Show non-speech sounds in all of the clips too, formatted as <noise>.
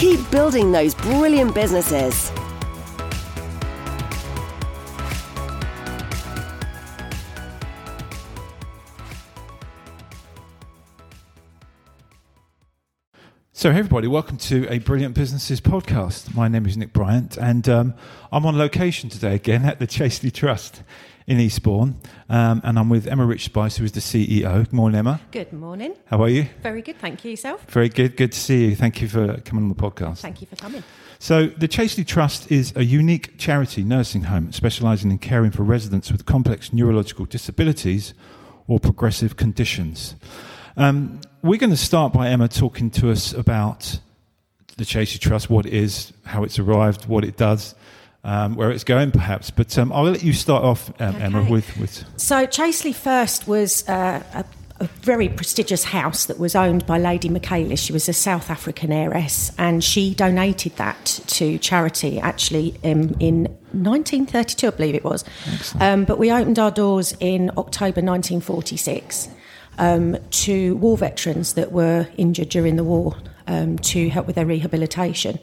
Keep building those brilliant businesses. So, hey everybody, welcome to a Brilliant Businesses podcast. My name is Nick Bryant, and um, I'm on location today again at the Chaseley Trust in Eastbourne, um, and I'm with Emma Rich Spice, who is the CEO. Good morning, Emma. Good morning. How are you? Very good, thank you. Yourself? Very good. Good to see you. Thank you for coming on the podcast. Thank you for coming. So, the Chaseley Trust is a unique charity nursing home specialising in caring for residents with complex neurological disabilities or progressive conditions. Um, we're going to start by Emma talking to us about the Chaseley Trust, what it is, how it's arrived, what it does, um, where it's going, perhaps. But um, I'll let you start off, um, Emma, with, with So, Chaseley First was uh, a, a very prestigious house that was owned by Lady Michaelis. She was a South African heiress, and she donated that to charity actually um, in 1932, I believe it was. Um, but we opened our doors in October 1946 um, to war veterans that were injured during the war um, to help with their rehabilitation.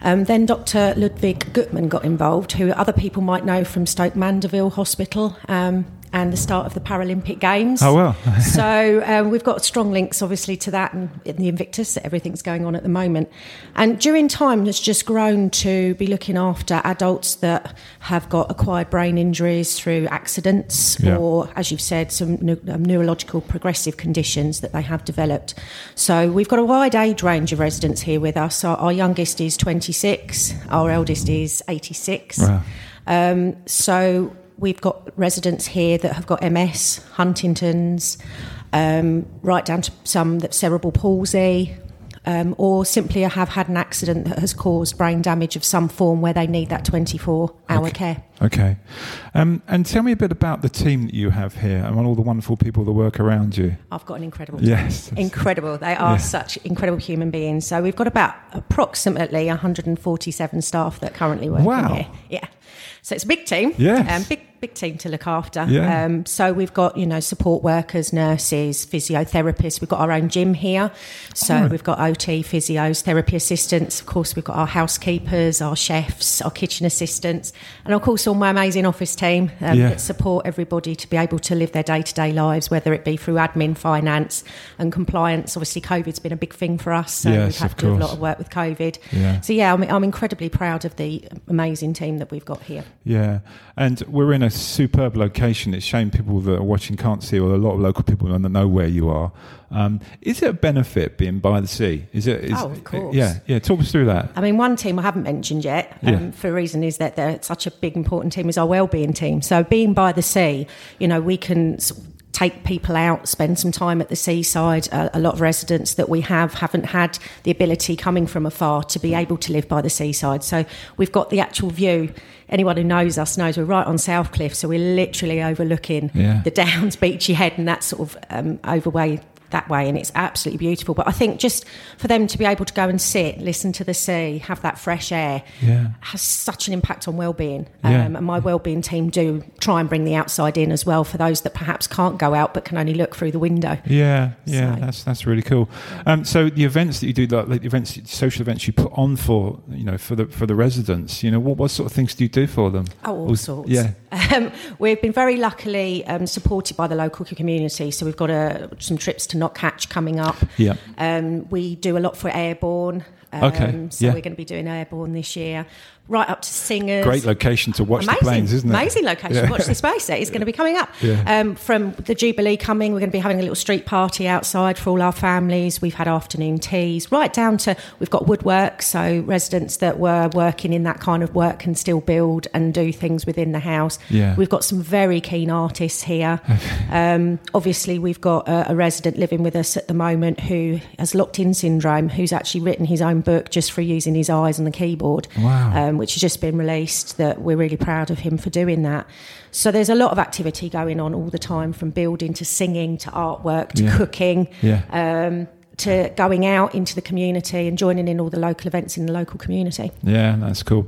Um, then Dr. Ludwig Guttmann got involved, who other people might know from Stoke Mandeville Hospital um, and the start of the Paralympic Games. Oh, well. <laughs> so um, we've got strong links, obviously, to that and in the Invictus, everything's going on at the moment. And during time, has just grown to be looking after adults that have got acquired brain injuries through accidents Yeah. or, as you've said, some neu- um, neurological progressive conditions that they have developed. So we've got a wide age range of residents here with us. Our, our youngest is 26, our eldest is 86. Wow. Um, so we've got residents here that have got MS, Huntington's, um, right down to some that cerebral palsy, um, or simply have had an accident that has caused brain damage of some form where they need that 24 hour care. Okay. Um, and tell me a bit about the team that you have here and all the wonderful people that work around you. I've got an incredible team. Yes. Incredible. They are Yeah. such incredible human beings. So we've got about approximately 147 staff that currently work Wow. here. Yeah. So it's a big team. Yes. Um, big big team to look after. Yeah. Um, so we've got you know support workers, nurses, physiotherapists. We've got our own gym here. So Alright. we've got OT, physios, therapy assistants. Of course, we've got our housekeepers, our chefs, our kitchen assistants, and of course all my amazing office team um, Yeah. that support everybody to be able to live their day to day lives, whether it be through admin, finance, and compliance. Obviously, COVID's been a big thing for us, so Yes, we've had to do a lot of work with COVID. Yeah. So yeah, I'm, I'm incredibly proud of the amazing team that we've got here. Yeah, and we're in a superb location. It's shame people that are watching can't see, or a lot of local people don't know where you are. Um, is it a benefit being by the sea? Is it? Is, Oh, of course. Yeah, yeah. Talk us through that. I mean, one team I haven't mentioned yet, um, Yeah. for a reason, is that they're such a big, important team, is our wellbeing team. So, being by the sea, you know, we can take people out, spend some time at the seaside. Uh, a lot of residents that we have haven't had the ability coming from afar to be able to live by the seaside. So, we've got the actual view. Anyone who knows us knows we're right on South Cliff, so we're literally overlooking Yeah. the <laughs> Downs, Beachy Head, and that sort of um, overway that way, and it's absolutely beautiful. But I think just for them to be able to go and sit, listen to the sea, have that fresh air, Yeah. has such an impact on well-being. Yeah. Um, and my well-being team do try and bring the outside in as well for those that perhaps can't go out but can only look through the window. Yeah, yeah, So- that's that's really cool. Um, so the events that you do, like, like the events, social events you put on for you know for the for the residents, you know, what what sort of things do you do for them? Oh, all Or- sorts. Yeah, Um, we've been very luckily um, supported by the local community. So we've got uh some trips to Knockhatch coming up. yeah, Um, we do a lot for Airbourne. Um, Okay, So yeah. we're going to be doing Airbourne this year. Right up to singers. Great location to watch Amazing, the planes, isn't it? Amazing location. Yeah. Watch this space. It's going to be coming up. Yeah. Um, from the Jubilee coming, we're going to be having a little street party outside for all our families. We've had afternoon teas, right down to we've got woodwork, so residents that were working in that kind of work can still build and do things within the house. Yeah. We've got some very keen artists here. um, obviously, we've got a, a resident living with us at the moment who has locked in syndrome, who's actually written his own book just for using his eyes on the keyboard Wow. um, which has just been released. That we're really proud of him for doing that. So there's a lot of activity going on all the time, from building to singing to artwork to Yeah. cooking. Yeah. Um, to going out into the community and joining in all the local events in the local community. Yeah, that's cool.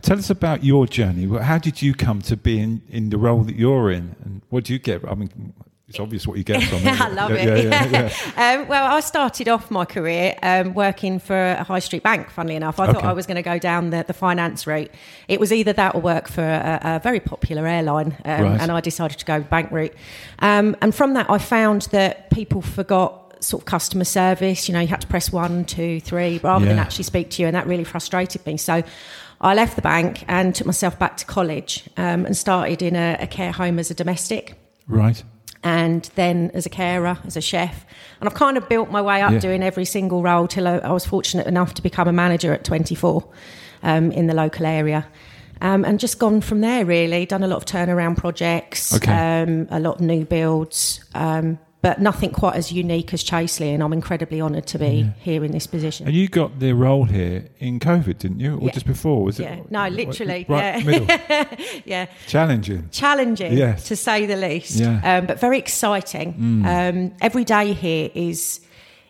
Tell us about your journey. How did you come to be in, in the role that you're in? And what do you get? I mean, it's obvious what you get from <laughs> it. I love yeah, it. Yeah, yeah, <laughs> um, well, I started off my career um, working for a high street bank. Funnily enough, I thought I was going to go down the, the finance route. It was either that or work for a, a very popular airline, um, Right. and I decided to go bank route. Um, and from that, I found that people forgot sort of customer service. You know, you had to press one, two, three, rather than actually speak to you, and that really frustrated me. So. I left the bank and took myself back to college um, and started in a, a care home as a domestic Right. And then as a carer, as a chef. And I've kind of built my way up Yeah. doing every single role till I, I was fortunate enough to become a manager at 24 um, in the local area. Um, and just gone from there, really. Done a lot of turnaround projects, Okay. um, a lot of new builds, um, but nothing quite as unique as Chaseley. And I'm incredibly honoured to be here in this position. And you got the role here in COVID, didn't you? Or Yeah. just before? Was Yeah. it? No, literally, Right, yeah. <laughs> yeah. Challenging. challenging Yes. to say the least Yeah. Mm. um, but very exciting um, every day here is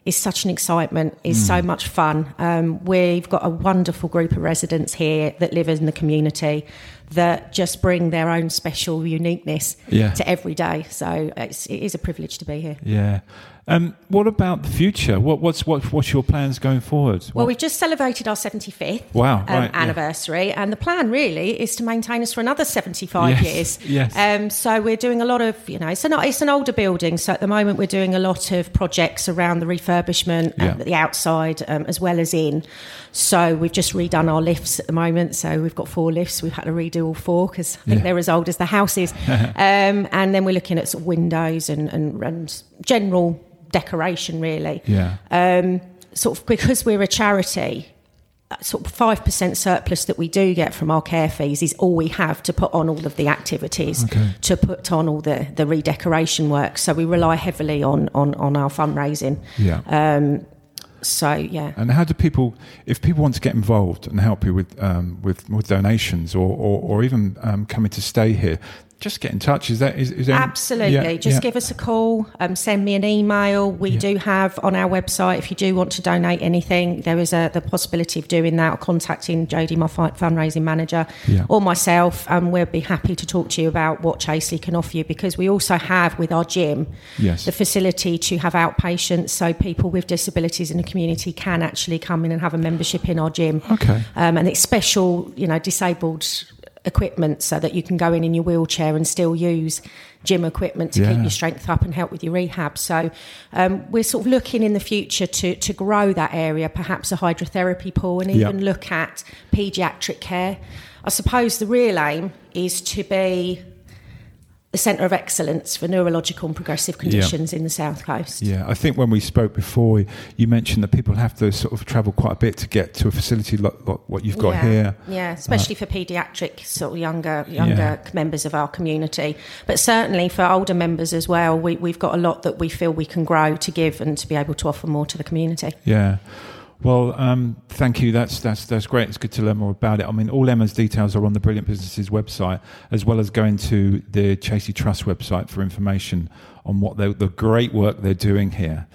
is such an excitement is Mm. so much fun um, we've got a wonderful group of residents here that live in the community that just bring their own special uniqueness Yeah. to every day so it's, it is a privilege to be here Yeah. Um, what about the future? What, what's what, what's your plans going forward? Well, What- we've just celebrated our 75th Wow, um, right, yeah. anniversary, and the plan really is to maintain us for another 75 Yes, years. yes. Um, so we're doing a lot of, you know, it's an, it's an older building. So at the moment, we're doing a lot of projects around the refurbishment Yeah. and the outside um, as well as in. So we've just redone our lifts at the moment. So we've got four lifts. We've had to redo all four because I think Yeah. they're as old as the house is. <laughs> um, and then we're looking at sort of windows and, and, and general decoration, really yeah. um, sort of because we're a charity, uh, sort of five percent surplus that we do get from our care fees is all we have to put on all of the activities, Okay. to put on all the the redecoration work. So we rely heavily on on on our fundraising. yeah. Um, so yeah. And how do people, if people want to get involved and help you with um, with, with donations or, or, or even um, coming to stay here, just get in touch. Is that is, is there Absolutely. Yeah, Just yeah. give us a call, um, send me an email. We Yeah. do have on our website, if you do want to donate anything, there is a, the possibility of doing that or contacting Jodie, my fundraising manager, or myself, and we'll be happy to talk to you about what Chaseley can offer you because we also have with our gym Yes. the facility to have outpatients so people with disabilities in the community can actually come in and have a membership in our gym. Okay. Um, and it's special, you know, disabled equipment so that you can go in in your wheelchair and still use gym equipment to Yeah. keep your strength up and help with your rehab. So um, we're sort of looking in the future to, to grow that area, perhaps a hydrotherapy pool, and Yeah. even look at paediatric care. I suppose the real aim is to be the centre of excellence for neurological and progressive conditions in the South Coast. Yeah, I think when we spoke before, you mentioned that people have to sort of travel quite a bit to get to a facility like, like what you've got yeah. here. Yeah, uh, especially for paediatric sort of younger younger Yeah. members of our community, but certainly for older members as well. We, we've got a lot that we feel we can grow to give and to be able to offer more to the community. Yeah. Well, um, thank you. That's that's that's great. It's good to learn more about it. I mean, all Emma's details are on the Brilliant Businesses website, as well as going to the Chaseley Trust website for information on what the great work they're doing here.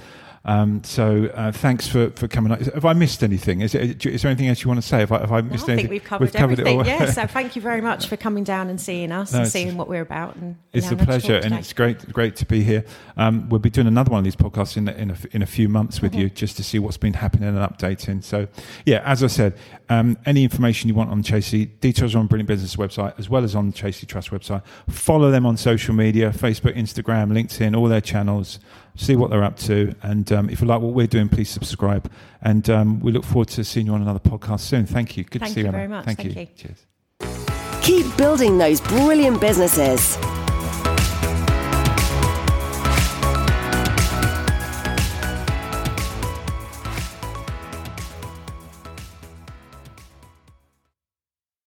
Um, so, uh, thanks for, for coming. on. Have I missed anything? Is, it, is there anything else you want to say? Have I, have I I missed think anything? we've covered, it everything. all. yeah, so <laughs> thank you very much for coming down and seeing us No, and seeing what we're about. And It's a pleasure, and it's great, great to be here. Um, we'll be doing another one of these podcasts in a, in a, in a few months with Mm-hmm. you, just to see what's been happening and updating. So, yeah, as I said, um, any information you want on Chaseley, details are on Brilliant Business website as well as on the Chaseley Trust website. Follow them on social media: Facebook, Instagram, LinkedIn, all their channels. See what they're up to. And um, if you like what we're doing, please subscribe. And um, we look forward to seeing you on another podcast soon. Thank you. Good Thank to see you Thank you, very much. Thank, Thank you. you. Cheers. Keep building those brilliant businesses.